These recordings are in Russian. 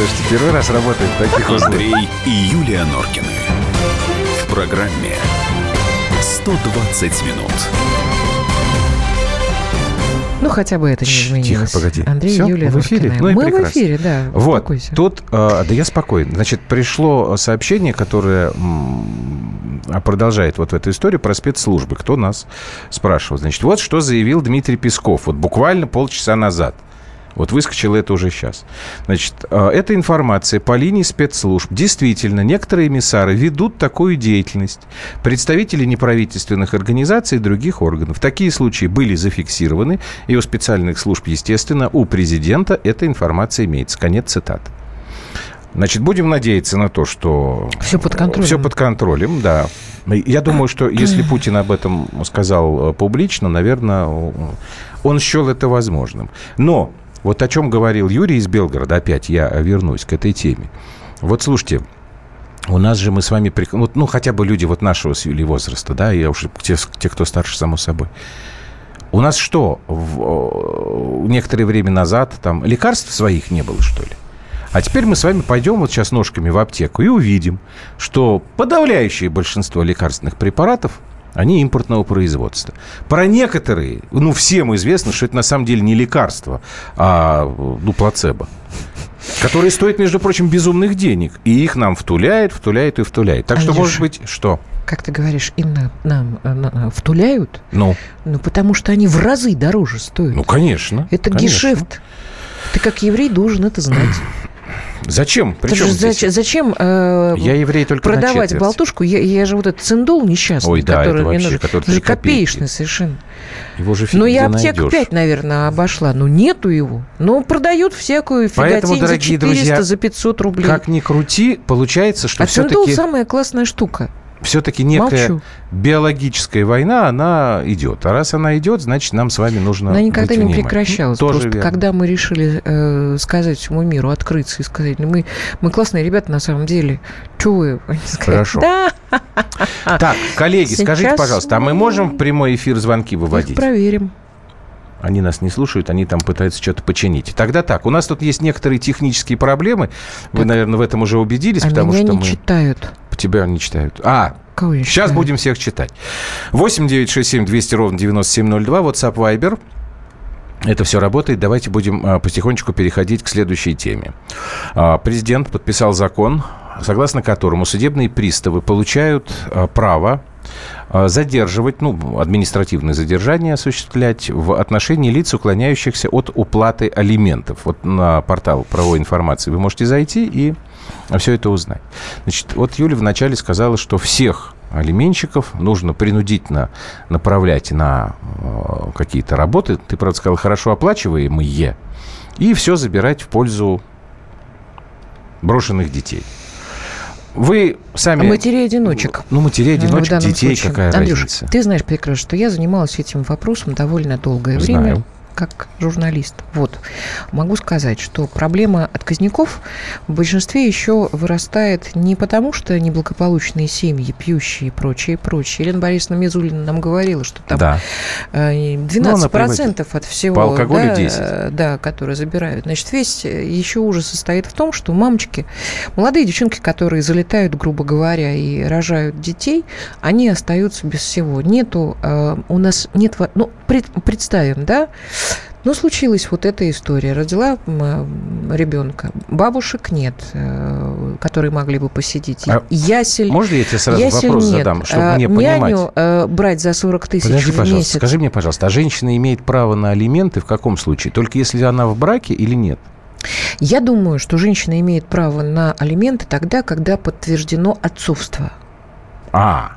Слушайте, первый раз работает в таких условиях. Андрей и Юлия Норкины. В программе 120 минут. Ну, хотя бы это не Тихо, изменилось. погоди. Андрей Всё, и Юлия в эфире? Норкины. Ну и Мы в прекрасно. эфире, да. Вот, успокойся. тут, э, да я спокоен. Значит, пришло сообщение, которое а, продолжает вот эту историю про спецслужбы. Кто нас спрашивал? Значит, вот что заявил Дмитрий Песков. Вот буквально полчаса назад. Вот выскочило это уже сейчас. Значит, э, эта информация по линии спецслужб. Действительно, некоторые эмиссары ведут такую деятельность. Представители неправительственных организаций и других органов. Такие случаи были зафиксированы, и у специальных служб, естественно, у президента эта информация имеется. Конец цитаты. Значит, будем надеяться на то, что... Всё под контролем. Все под контролем, да. Я думаю, что если Путин об этом сказал э, публично, наверное, он счел это возможным. Но вот о чем говорил Юрий из Белгорода, опять я вернусь к этой теме. Вот слушайте, у нас же мы с вами, вот, ну, хотя бы люди вот нашего с Юлей возраста, да, я уже те, те, кто старше, само собой. У нас что, в, э, некоторое время назад там лекарств своих не было, что ли? А теперь мы с вами пойдем вот сейчас ножками в аптеку и увидим, что подавляющее большинство лекарственных препаратов они импортного производства. Про некоторые, ну, всем известно, что это на самом деле не лекарство, а, ну, плацебо. Которые стоят, между прочим, безумных денег. И их нам втуляет, втуляет и втуляет. Так что, Андрюша. может быть, что? Как ты говоришь, им на- нам э, на- на- втуляют, Ну, ну, потому что они в разы дороже стоят. ну, конечно. это конечно. гешефт. Ты как еврей должен это знать. Зачем? Причем здесь? зач- зачем э, Я еврей только продавать болтушку? Я, я же вот этот циндол несчастный, Ой, да, который это мне вообще, нужен. который Это же копеечный совершенно. Его же фиг Ну, где я аптек найдешь. 5, наверное, обошла. Но нету его. Ну, продают всякую Поэтому, фиготень за дорогие 400, друзья, за 500 рублей. Как ни крути, получается, что а циндол все-таки самая классная штука. Все-таки некая Молчу. биологическая война, она идет. А раз она идет, значит, нам с вами нужно Она никогда не прекращалась. Тоже Просто верно. когда мы решили э, сказать всему миру, открыться и сказать, ну, мы, мы классные ребята на самом деле. Чего вы? Хорошо. Да, Так, коллеги, скажите, Сейчас пожалуйста, а мы можем в прямой эфир звонки выводить? проверим. Они нас не слушают, они там пытаются что-то починить. Тогда так, у нас тут есть некоторые технические проблемы. Вы, Так. наверное, в этом уже убедились, А потому меня что не мы... читают. Тебя не читают. А, Кого я Сейчас читаю? будем всех читать. 8 9 6 7 200 ровно 9702. WhatsApp Viber. Это все работает. Давайте будем а, потихонечку переходить к следующей теме. А, Президент подписал закон, согласно которому судебные приставы получают а, право задерживать, ну, административное задержание осуществлять в отношении лиц, уклоняющихся от уплаты алиментов. Вот на портал правовой информации вы можете зайти и все это узнать. Значит, вот Юля вначале сказала, что всех алименщиков нужно принудительно направлять на э, какие-то работы. Ты, правда, сказала, хорошо оплачиваемые. И все забирать в пользу брошенных детей. Вы сами... Матерей-одиночек. Ну, матерей-одиночек, в данном детей, случае. какая Андрюш, разница? ты знаешь прекрасно, что я занималась этим вопросом довольно долгое Знаю. время как журналист. Вот. Могу сказать, что проблема отказников в большинстве еще вырастает не потому, что неблагополучные семьи, пьющие и прочее, прочее. Елена Борисовна Мизулина нам говорила, что там Да. э, Ну, 12% от всего, По алкоголю да, 10. э, да, которые забирают. Значит, весь еще ужас состоит в том, что мамочки, молодые девчонки, которые залетают, грубо говоря, и рожают детей, они остаются без всего. Нету, э, у нас нет, ну, пред- представим, да, ну, случилась вот эта история. Родила ребенка. Бабушек нет, э, которые могли бы посидеть. А Ясель Можно я тебе сразу Ясель вопрос нет. задам, чтобы А, мне Няню понимать? э, брать за 40 тысяч Подожди, в пожалуйста, месяц. скажи мне, пожалуйста, а женщина имеет право на алименты в каком случае? Только если она в браке или нет? Я думаю, что женщина имеет право на алименты тогда, когда подтверждено отцовство. А,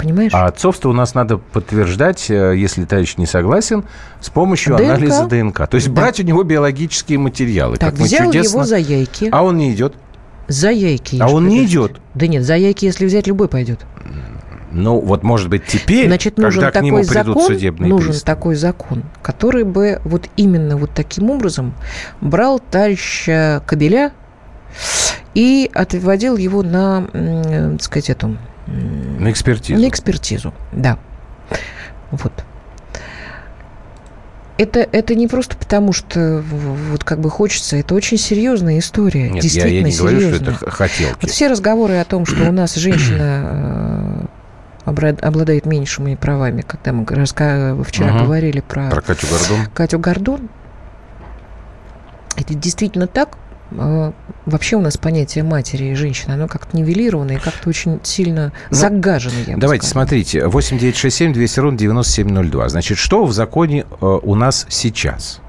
Понимаешь? а отцовство у нас надо подтверждать, э, если товарищ не согласен, с помощью ДНК. анализа ДНК. То есть Да. брать у него биологические материалы. так, как взял чудесно- его за яйки. А он не идет. За яйки. А он не идет. Да нет, за яйки, если взять, любой пойдет. Ну, вот, может быть, теперь, Значит, нужен когда к нему такой придут закон, судебные нужен приставы. такой закон, который бы вот именно вот таким образом брал товарища Кабеля и отводил его на, м, так сказать, эту На экспертизу. На экспертизу, да. Вот. это, это не просто потому, что вот как бы хочется, это очень серьезная история. Нет, действительно я, я не серьезная. говорю, что это хотелки. Вот все разговоры о том, что у нас женщина э, обладает меньшими правами, когда мы вчера угу. говорили про, про Катю Гордон. Катю Гордон, это действительно так, вообще у нас понятие матери и женщины, оно как-то нивелировано и как-то очень сильно ну, загажено, я Давайте, сказала. смотрите, 8967 200 ровно 9702. Значит, что в законе э, у нас сейчас?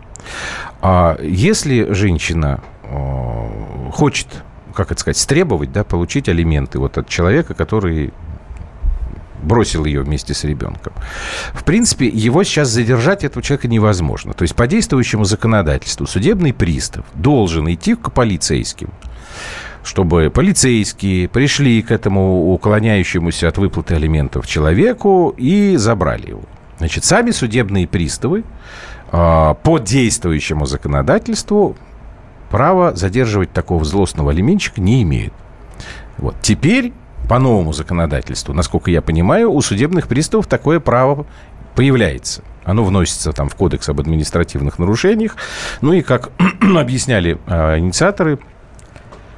А, если женщина э, хочет как это сказать, стребовать, да, получить алименты вот от человека, который бросил ее вместе с ребенком. В принципе, его сейчас задержать этого человека невозможно. То есть по действующему законодательству судебный пристав должен идти к полицейским чтобы полицейские пришли к этому уклоняющемуся от выплаты алиментов человеку и забрали его. Значит, сами судебные приставы э, по действующему законодательству права задерживать такого злостного алименщика не имеют. Вот. Теперь по новому законодательству, насколько я понимаю, у судебных приставов такое право появляется. Оно вносится там в Кодекс об административных нарушениях. Ну и, как объясняли э, инициаторы,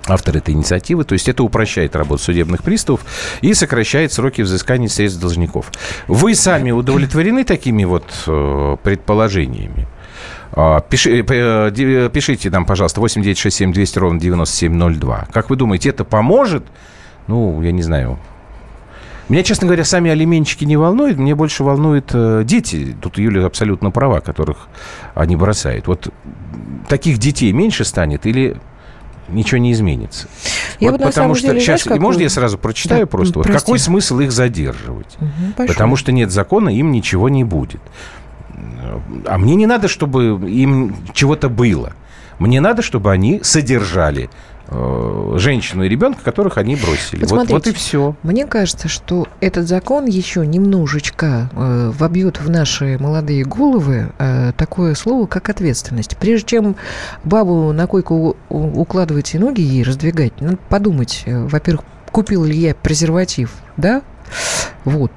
автор этой инициативы. То есть это упрощает работу судебных приставов и сокращает сроки взыскания средств должников. Вы сами удовлетворены такими вот э, предположениями? А, пиши, э, э, пишите нам, пожалуйста, 8967 200 ровно 9702. Как вы думаете, это поможет ну, я не знаю, меня, честно говоря, сами алименщики не волнуют. Мне больше волнуют э, дети. Тут Юля абсолютно права, которых они бросают. Вот таких детей меньше станет или ничего не изменится? Я вот вот потому что деле, сейчас, знаешь, можно я сразу прочитаю да, просто? Вот какой смысл их задерживать? Угу, потому что нет закона, им ничего не будет. А мне не надо, чтобы им чего-то было. Мне надо, чтобы они содержали женщину и ребенка, которых они бросили. Вот, вот, вот и все. Мне кажется, что этот закон еще немножечко э, вобьет в наши молодые головы э, такое слово, как ответственность. Прежде чем бабу на койку укладывать и ноги ей раздвигать, надо подумать, э, во-первых, купил ли я презерватив, да? Вот.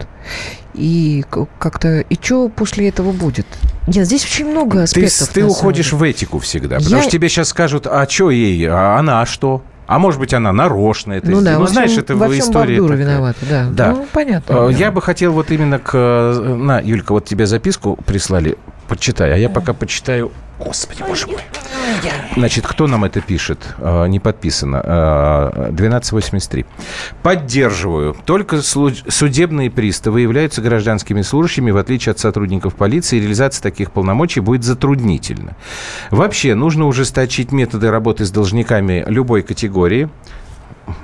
И как-то... И что после этого будет? Нет, здесь очень много аспектов. Ты, ты уходишь в этику всегда, потому Я... что тебе сейчас скажут, а что ей, а она что? А может быть, она нарочно это ну, сделала. Да, ну, знаешь, всем, это во всем история такая. виновата, да. да. Ну, понятно. А, я бы хотел вот именно к... На, Юлька, вот тебе записку прислали, почитай. А я пока почитаю Господи, боже мой. Значит, кто нам это пишет? А, не подписано. 1283. А, Поддерживаю. Только судебные приставы являются гражданскими служащими, в отличие от сотрудников полиции. Реализация таких полномочий будет затруднительна. Вообще, нужно ужесточить методы работы с должниками любой категории.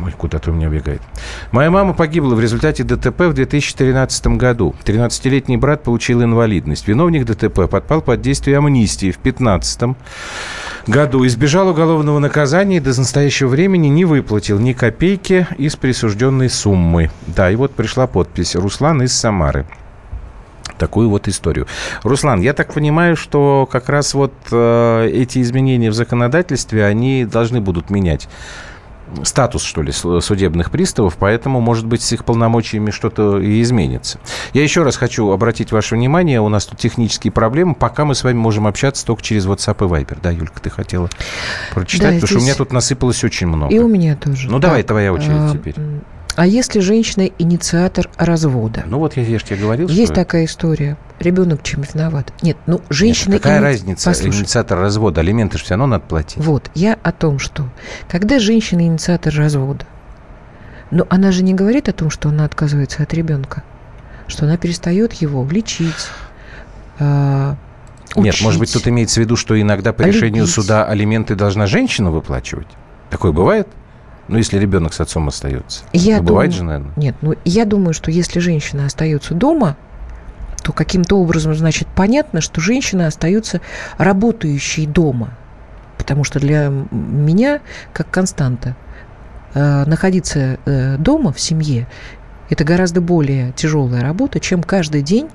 Ой, куда-то у меня бегает. Моя мама погибла в результате ДТП в 2013 году. 13-летний брат получил инвалидность. Виновник ДТП подпал под действие амнистии в 2015 году. Избежал уголовного наказания и до настоящего времени не выплатил ни копейки из присужденной суммы. Да, и вот пришла подпись. Руслан из Самары такую вот историю. Руслан, я так понимаю, что как раз вот э, эти изменения в законодательстве, они должны будут менять статус, что ли, судебных приставов, поэтому, может быть, с их полномочиями что-то и изменится. Я еще раз хочу обратить ваше внимание, у нас тут технические проблемы, пока мы с вами можем общаться только через WhatsApp и Viber. Да, Юлька, ты хотела прочитать, да, потому здесь... что у меня тут насыпалось очень много. И у меня тоже. Ну, давай, твоя очередь а, теперь. А если женщина инициатор развода? Ну вот я, я же тебе говорил, Есть что... такая история. Ребенок чем виноват? Нет, ну женщина... Нет, какая ини... разница? Послушай. Инициатор развода, алименты же все равно надо платить. Вот, я о том, что когда женщина инициатор развода, но она же не говорит о том, что она отказывается от ребенка, что она перестает его лечить, э, Нет, может быть, тут имеется в виду, что иногда по решению любить. суда алименты должна женщина выплачивать? Такое бывает? Ну, если ребенок с отцом остается. Я ну, бывает же, наверное. Нет, ну я думаю, что если женщина остается дома, то каким-то образом, значит, понятно, что женщина остается работающей дома. Потому что для меня, как константа, э, находиться э, дома в семье это гораздо более тяжелая работа, чем каждый день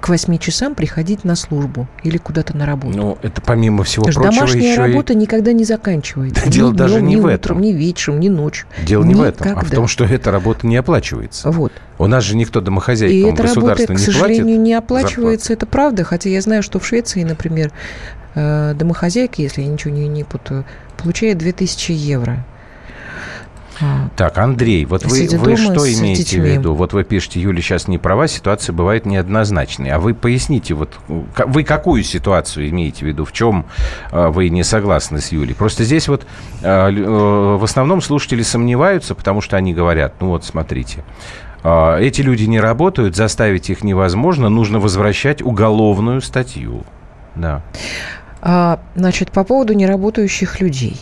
к 8 часам приходить на службу или куда-то на работу. Ну, это помимо всего Потому прочего домашняя еще работа и... никогда не заканчивается. Да дело ни даже днем, не ни в утром, этом. ни вечером, ни ночью. Дело не в этом, а в Никогда. том, что эта работа не оплачивается. Вот. У нас же никто И домохозяйкам эта работа, к не сожалению, платит не оплачивается, это правда. Хотя я знаю, что в Швеции, например, э, домохозяйка, если я ничего не, не путаю, получает 2000 евро. Так, Андрей, вот вы, вы что имеете детьми. в виду? Вот вы пишете, Юля сейчас не права, ситуация бывает неоднозначной. А вы поясните, вот вы какую ситуацию имеете в виду? В чем э, вы не согласны с Юлей? Просто здесь вот э, э, в основном слушатели сомневаются, потому что они говорят, ну вот смотрите, эти люди не работают, заставить их невозможно, нужно возвращать уголовную статью. Да. А, значит, по поводу неработающих людей.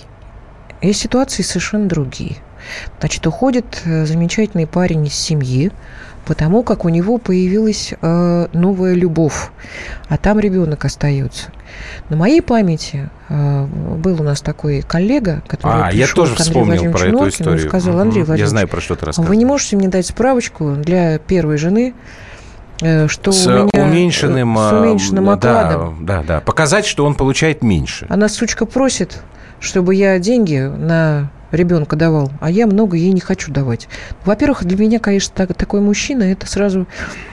Есть ситуации совершенно другие. Значит, уходит э, замечательный парень из семьи, потому как у него появилась э, новая любовь, а там ребенок остается. На моей памяти э, был у нас такой коллега, который А, я пришел тоже к Андрею вспомнил про эту историю. сказал, Андрей Мгм. Я знаю, про что ты а рассказываешь. вы не можете мне дать справочку для первой жены, э, что с у меня э, уменьшенным, с э, уменьшенным да, окладом? Да, да, Показать, что он получает меньше. Она, сучка, просит, чтобы я деньги на ребенка давал, а я много ей не хочу давать. Во-первых, для меня, конечно, так- такой мужчина – это сразу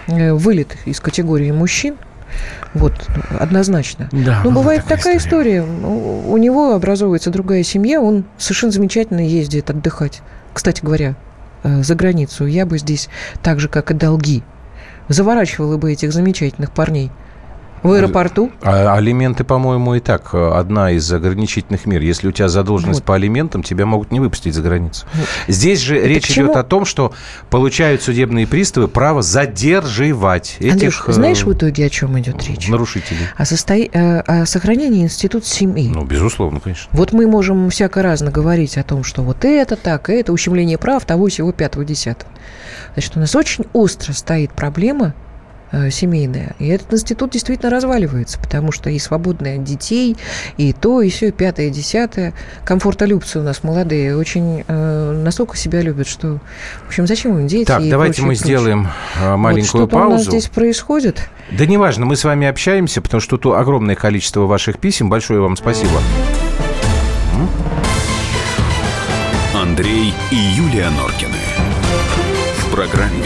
э, вылет из категории мужчин. Вот, однозначно. Да, Ну, была бывает такая история. У у него образовывается другая семья, он совершенно замечательно ездит отдыхать. Кстати говоря, э, за границу. Я бы здесь, так же, как и долги, заворачивала бы этих замечательных парней в аэропорту. А алименты, по-моему, и так э, одна из ограничительных мер. Если у тебя задолженность Вот. по алиментам, тебя могут не выпустить за границу. Вот. Здесь же Это речь к чему? идет о том, что получают судебные приставы право задерживать Андрюш, этих э, знаешь в итоге, о чем идет речь? нарушителей. О, состои- э, о сохранении института семьи. Ну, безусловно, конечно. Вот мы можем всяко разно говорить о том, что вот это так, это ущемление прав того, всего, пятого, десятого. Значит, у нас очень остро стоит проблема э, семейная. И этот институт действительно разваливается, потому что и свободные от детей, и то, и все, и пятое, и десятое. Комфортолюбцы у нас молодые, очень э, настолько себя любят, что, в общем, зачем им дети Так, и давайте прочее, мы прочее. сделаем э, Вот маленькую что-то у нас паузу. здесь происходит. Да неважно, мы с вами общаемся, потому что тут огромное количество ваших писем. Большое вам спасибо. Андрей и Юлия Норкины. В программе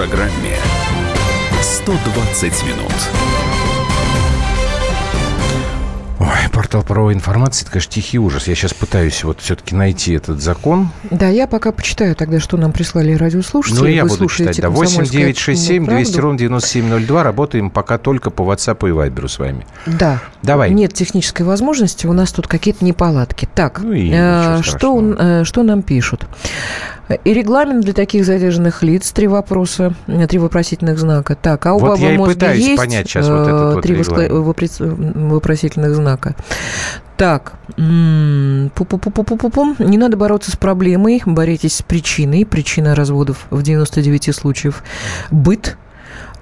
Программе 120 минут. Ой, портал правовой информации, это, конечно, тихий ужас. Я сейчас пытаюсь вот все-таки найти этот закон. Да, я пока почитаю тогда, что нам прислали радиослушатели. Ну, и я Вы буду читать. Да, «Комсомольская 8 9 6 7 правду». 200 ровно 9702. Работаем пока только по WhatsApp и Viber с вами. Да. Давай. Нет технической возможности, у нас тут какие-то неполадки. Так, Ну и э, что, страшного. э, что нам пишут? И регламент для таких задержанных лиц, три вопроса, э, три вопросительных знака. Так, а у Вот бабы мозга есть? понять сейчас вот Э, этот вот Три вопри- вопросительных знака. Так, м, пу-пу-пу-пу-пу-пу. не надо бороться с проблемой, боритесь с причиной. Причина разводов в 99 случаев. Быт,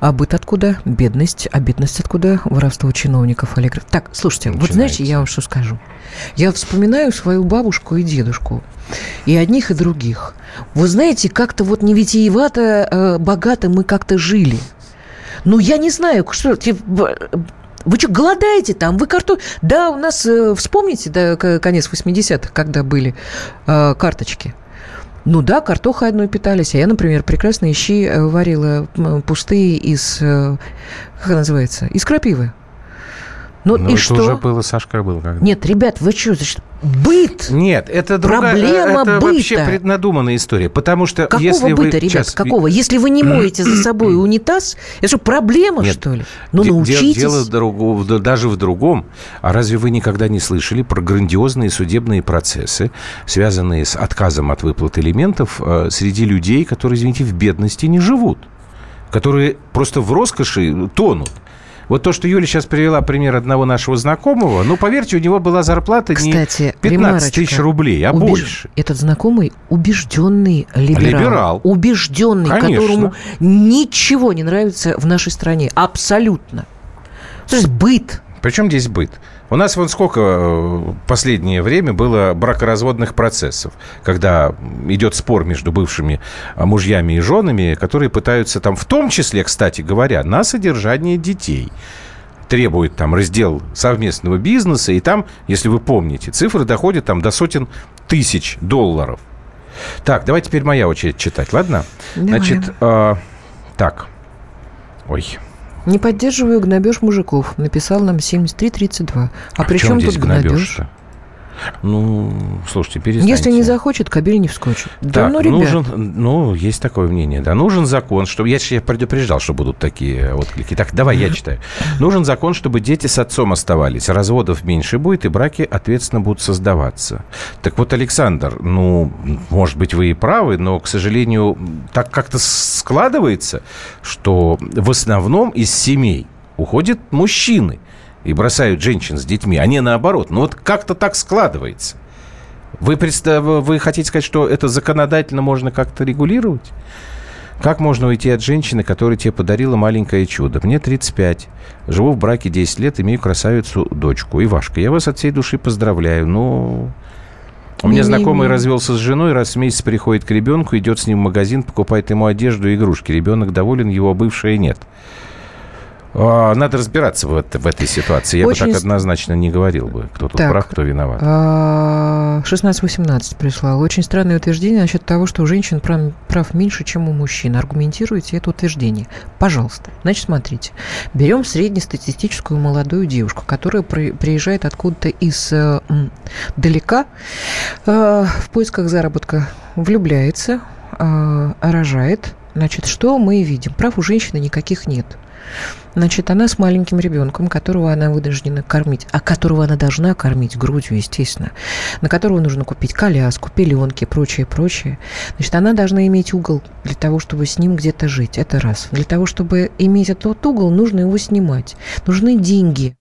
а быт откуда? Бедность. А бедность откуда? Воровство чиновников, олигархов. Так, слушайте, вот знаете, я вам что скажу. Я вспоминаю свою бабушку и дедушку. И одних, и других. Вы знаете, как-то вот не витиевато, э, богато мы как-то жили. Ну, я не знаю, что... в- Вы что, голодаете там? Вы карту... Да, у нас, э, вспомните, да, конец 80-х, когда были э, карточки. Ну да, картохой одной питались. А я, например, прекрасные щи э, варила пустые из... э, Как называется? Из крапивы. Ну, Ну, и это что? уже было, Сашка был. когда. Нет, ребят, вы что, значит, быт? Нет, это другая... Проблема это быта. вообще преднадуманная история. Потому что Какого если быта, вы... ребят, Сейчас, какого? Если вы не моете за собой унитаз, это что, проблема, Нет. что ли? Ну, Де- научитесь. Дело другого- да, даже в другом. А разве вы никогда не слышали про грандиозные судебные процессы, связанные с отказом от выплат элементов э, среди людей, которые, извините, в бедности не живут? которые просто в роскоши тонут. Вот то, что Юля сейчас привела пример одного нашего знакомого, ну, поверьте, у него была зарплата Кстати, не 15 тысяч рублей, а Убеж- больше. Этот знакомый убежденный либерал. Либерал. Убежденный, Конечно. которому ничего не нравится в нашей стране. Абсолютно. То есть быт. Причем здесь быт? У нас вон сколько э, в последнее время было бракоразводных процессов, когда идет спор между бывшими э, мужьями и женами, которые пытаются там, в том числе, кстати говоря, на содержание детей требует там раздел совместного бизнеса, и там, если вы помните, цифры доходят там до сотен тысяч долларов. Так, давай теперь моя очередь читать, ладно? Давай. Значит, э, так, ой, Не поддерживаю гнобеж мужиков. Написал нам 7332. А, при чем тут гнобеж? гнобеж-то? Ну, слушайте, перестаньте. Если не захочет, кабель не вскочит. Да, Так, ну, ребят. нужен, ну, есть такое мнение, да. Нужен закон, чтобы... Я же предупреждал, что будут такие отклики. Так, давай, я читаю. Нужен закон, чтобы дети с отцом оставались. Разводов меньше будет, и браки, ответственно, будут создаваться. Так вот, Александр, ну, может быть, вы и правы, но, к сожалению, так как-то складывается, что в основном из семей уходят мужчины и бросают женщин с детьми, а не наоборот. Ну, вот как-то так складывается. Вы, представ... вы хотите сказать, что это законодательно можно как-то регулировать? Как можно уйти от женщины, которая тебе подарила маленькое чудо? Мне 35. Живу в браке 10 лет, имею красавицу дочку. Ивашка, я вас от всей души поздравляю. Ну, у меня знакомый развелся с женой, раз в месяц приходит к ребенку, идет с ним в магазин, покупает ему одежду и игрушки. Ребенок доволен, его бывшая нет. А, Надо разбираться в, это- в этой ситуации. Я Очень бы так однозначно не говорил бы, кто тут Так. прав, кто виноват. А, 16-18 прислал. Очень странное утверждение насчет того, что у женщин прав, прав меньше, чем у мужчин. Аргументируйте это утверждение. Пожалуйста. Значит, смотрите. Берем среднестатистическую молодую девушку, которая при- приезжает откуда-то из э, далека э, в поисках заработка, влюбляется, э, рожает. Значит, что мы видим? Прав у женщины никаких нет. Значит, она с маленьким ребенком, которого она вынуждена кормить, а которого она должна кормить грудью, естественно, на которого нужно купить коляску, пеленки, прочее, прочее. Значит, она должна иметь угол для того, чтобы с ним где-то жить. Это раз. Для того, чтобы иметь этот угол, нужно его снимать. Нужны деньги.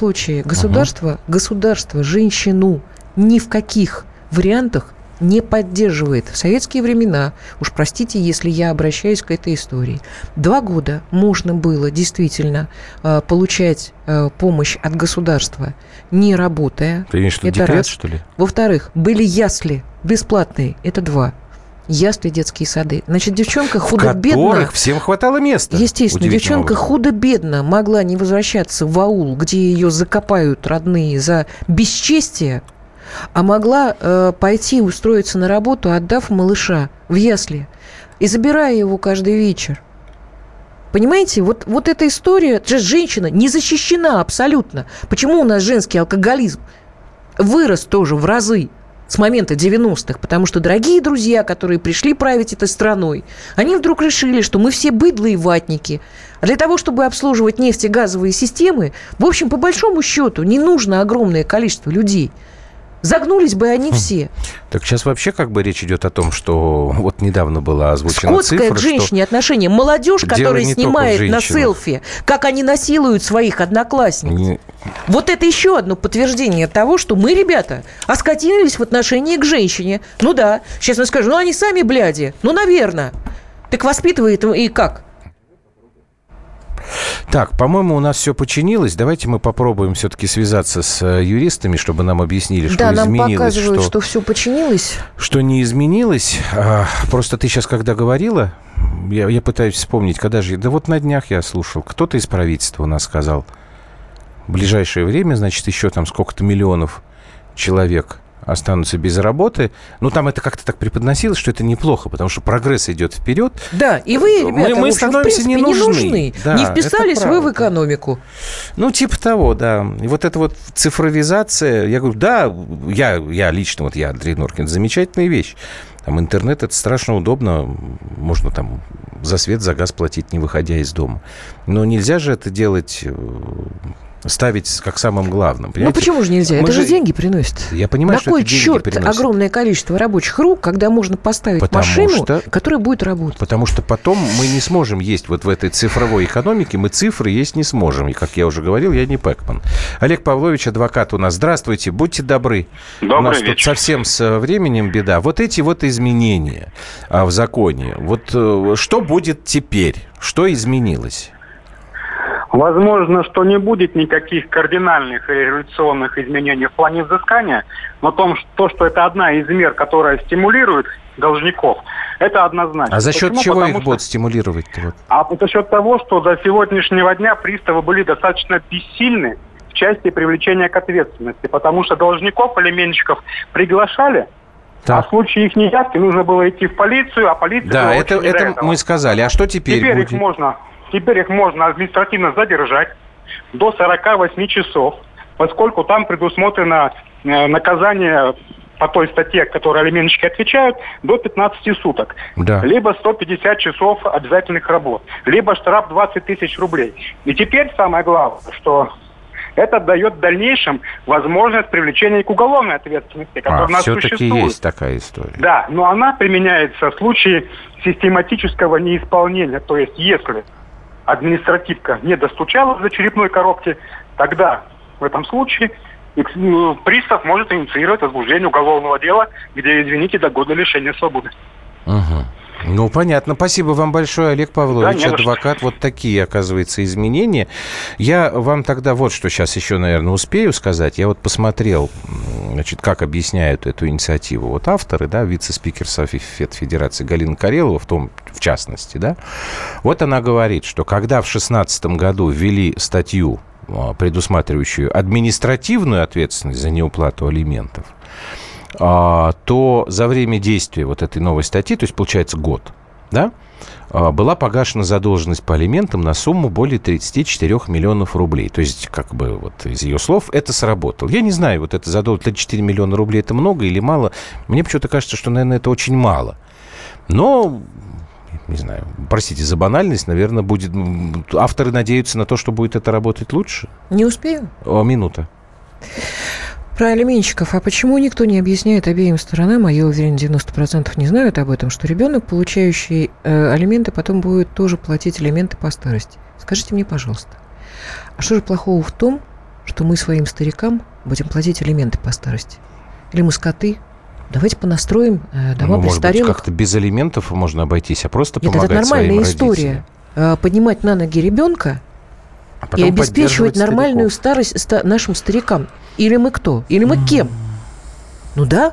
Случае государство, государство женщину ни в каких вариантах не поддерживает. В советские времена, уж простите, если я обращаюсь к этой истории, два года можно было действительно э, получать э, помощь от государства, не работая. Ты имеешь в виду декрет, раз. что ли? Во-вторых, были ясли бесплатные. Это два. Ясли, детские сады. Значит, девчонка В худо-бедно... которых всем хватало места. Естественно, девчонка худо-бедно могла не возвращаться в аул, где ее закопают родные за бесчестие, а могла э, пойти устроиться на работу, отдав малыша в ясли и забирая его каждый вечер. Понимаете, вот, вот эта история, же женщина не защищена абсолютно. Почему у нас женский алкоголизм вырос тоже в разы с момента 90-х? Потому что дорогие друзья, которые пришли править этой страной, они вдруг решили, что мы все быдлые ватники. А для того, чтобы обслуживать нефтегазовые системы, в общем, по большому счету, не нужно огромное количество людей. Загнулись бы они все. Так сейчас вообще как бы речь идет о том, что вот недавно была озвучена Скотское цифра, к женщине отношение. Молодежь, которая снимает на селфи, как они насилуют своих что... одноклассниц. не- Вот это еще одно подтверждение того, что мы, ребята, оскотинились в отношении к женщине. Ну да, сейчас мы скажем, ну они сами бляди. Ну, наверное. Так воспитывает и как? Так, по-моему, у нас все починилось. Давайте мы попробуем все-таки связаться с э, юристами, чтобы нам объяснили, что да, нам изменилось, показывают, что, что все починилось. что не изменилось. А, просто ты сейчас, когда говорила, я, я пытаюсь вспомнить, когда же... Да вот на днях я слушал. Кто-то из правительства у нас сказал, в ближайшее время, значит, еще там сколько-то миллионов человек останутся без работы. Ну, там это как-то так преподносилось, что это неплохо, потому что прогресс идет вперед. Да, и вы, ребята, мы, мы общем, становимся в принципе, не нужны. не нужны. Да, не вписались вы в экономику. Ну, типа того, да. И вот эта вот цифровизация, я говорю, да, я, я лично, вот я, Андрей Норкин, замечательная вещь. Там интернет, это страшно удобно, можно там за свет, за газ платить, не выходя из дома. Но нельзя же это делать, э, ставить как самым главным. Ну понимаете? почему же нельзя? Мы Это же деньги приносит. Я понимаю, На что кой это деньги черт приносит. огромное количество рабочих рук, когда можно поставить Потому машину, что- которая будет работать? Потому что потом мы не сможем есть вот в этой цифровой экономике, мы цифры есть не сможем. И, как я уже говорил, я не Пэкман. Олег Павлович, адвокат у нас. Здравствуйте, будьте добры. Добрый у нас тут вечер. совсем с временем беда. Вот эти вот изменения а, в законе, вот э, что будет теперь? Что изменилось? Возможно, что не будет никаких кардинальных и революционных изменений в плане взыскания, но том, то, что это одна из мер, которая стимулирует должников, это однозначно. А за счет Почему? чего Потому их что- будут стимулировать-то? Вот? А за счет того, что до сегодняшнего дня приставы были достаточно бессильны в части привлечения к ответственности, потому что должников, алименщиков приглашали, а Так. в случае их неявки нужно было идти в полицию, а полиция... Да, это, это этого. мы сказали. А что теперь, Теперь будет? их можно, теперь их можно административно задержать до 48 часов, поскольку там предусмотрено э, наказание по той статье, которой алименщики отвечают, до 15 суток. Да. Либо 150 часов обязательных работ, либо штраф 20 тысяч рублей. И теперь самое главное, что это дает в дальнейшем возможность привлечения к уголовной ответственности, которая А, у нас все-таки существует. есть такая история. Да, но она применяется в случае систематического неисполнения. То есть, если административка не достучалась до черепной коробки, тогда в этом случае ну, пристав может инициировать возбуждение уголовного дела, где, извините, до года лишения свободы. Мгм. Ну, понятно. Спасибо вам большое, Олег Павлович, Да, адвокат. Вот такие, оказывается, изменения. Я вам тогда вот что сейчас еще, наверное, успею сказать. Я вот посмотрел, значит, как объясняют эту инициативу. Вот авторы, да, вице-спикер Совет Федерации Галина Карелова, в том, в частности, да, вот она говорит, что когда в 2016 году ввели статью, а, предусматривающую административную ответственность за неуплату алиментов, то за время действия вот этой новой статьи, то есть получается год, да, а, была погашена задолженность по алиментам на сумму более 34 миллионов рублей. То есть, как бы вот из ее слов, это сработало. Я не знаю, вот это задолженность 34 миллиона рублей, это много или мало. Мне почему-то кажется, что, наверное, это очень мало. Но, не знаю, простите за банальность, наверное, будет... Авторы надеются на то, что будет это работать лучше. Не успею? О, минута. Про алименщиков. А почему никто не объясняет обеим сторонам, а я уверен, 90% не знают об этом, что ребенок, получающий э, алименты, потом будет тоже платить алименты по старости? Скажите мне, пожалуйста, а что же плохого в том, что мы своим старикам будем платить алименты по старости? Или мы скоты? Давайте понастроим э, дома ну, может быть, престарелых. как-то без алиментов можно обойтись, а просто Нет, помогать это нормальная история. Э, Поднимать на ноги ребенка родителям. А и обеспечивать нормальную старость ста- нашим старикам. Или мы кто? Или мы кем? Ну да.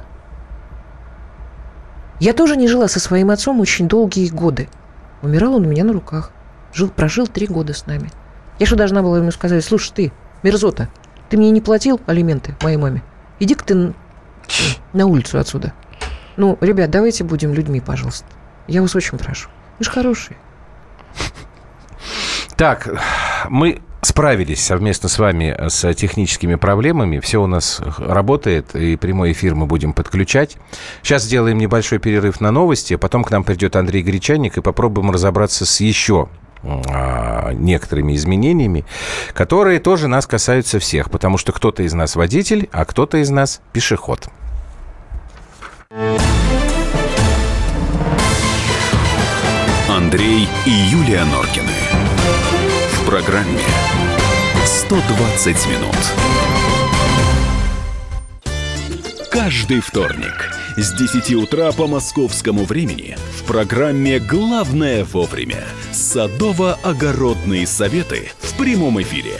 Я тоже не жила со своим отцом очень долгие годы. Умирал он у меня на руках. Жил, прожил три года с нами. Я что должна была ему сказать, слушай, ты, мерзота, ты мне не платил алименты моей маме? Иди-ка ты на улицу отсюда. Ну, ребят, давайте будем людьми, пожалуйста. Я вас очень прошу. Вы же хорошие. Так, мы справились совместно с вами с техническими проблемами. Все у нас работает, и прямой эфир мы будем подключать. Сейчас сделаем небольшой перерыв на новости, а потом к нам придет Андрей Гречаник, и попробуем разобраться с еще а, некоторыми изменениями, которые тоже нас касаются всех, потому что кто-то из нас водитель, а кто-то из нас пешеход. Андрей и Юлия Норкины. В программе 120 минут. Каждый вторник с 10 утра по московскому времени в программе «Главное вовремя» садово-огородные советы в прямом эфире.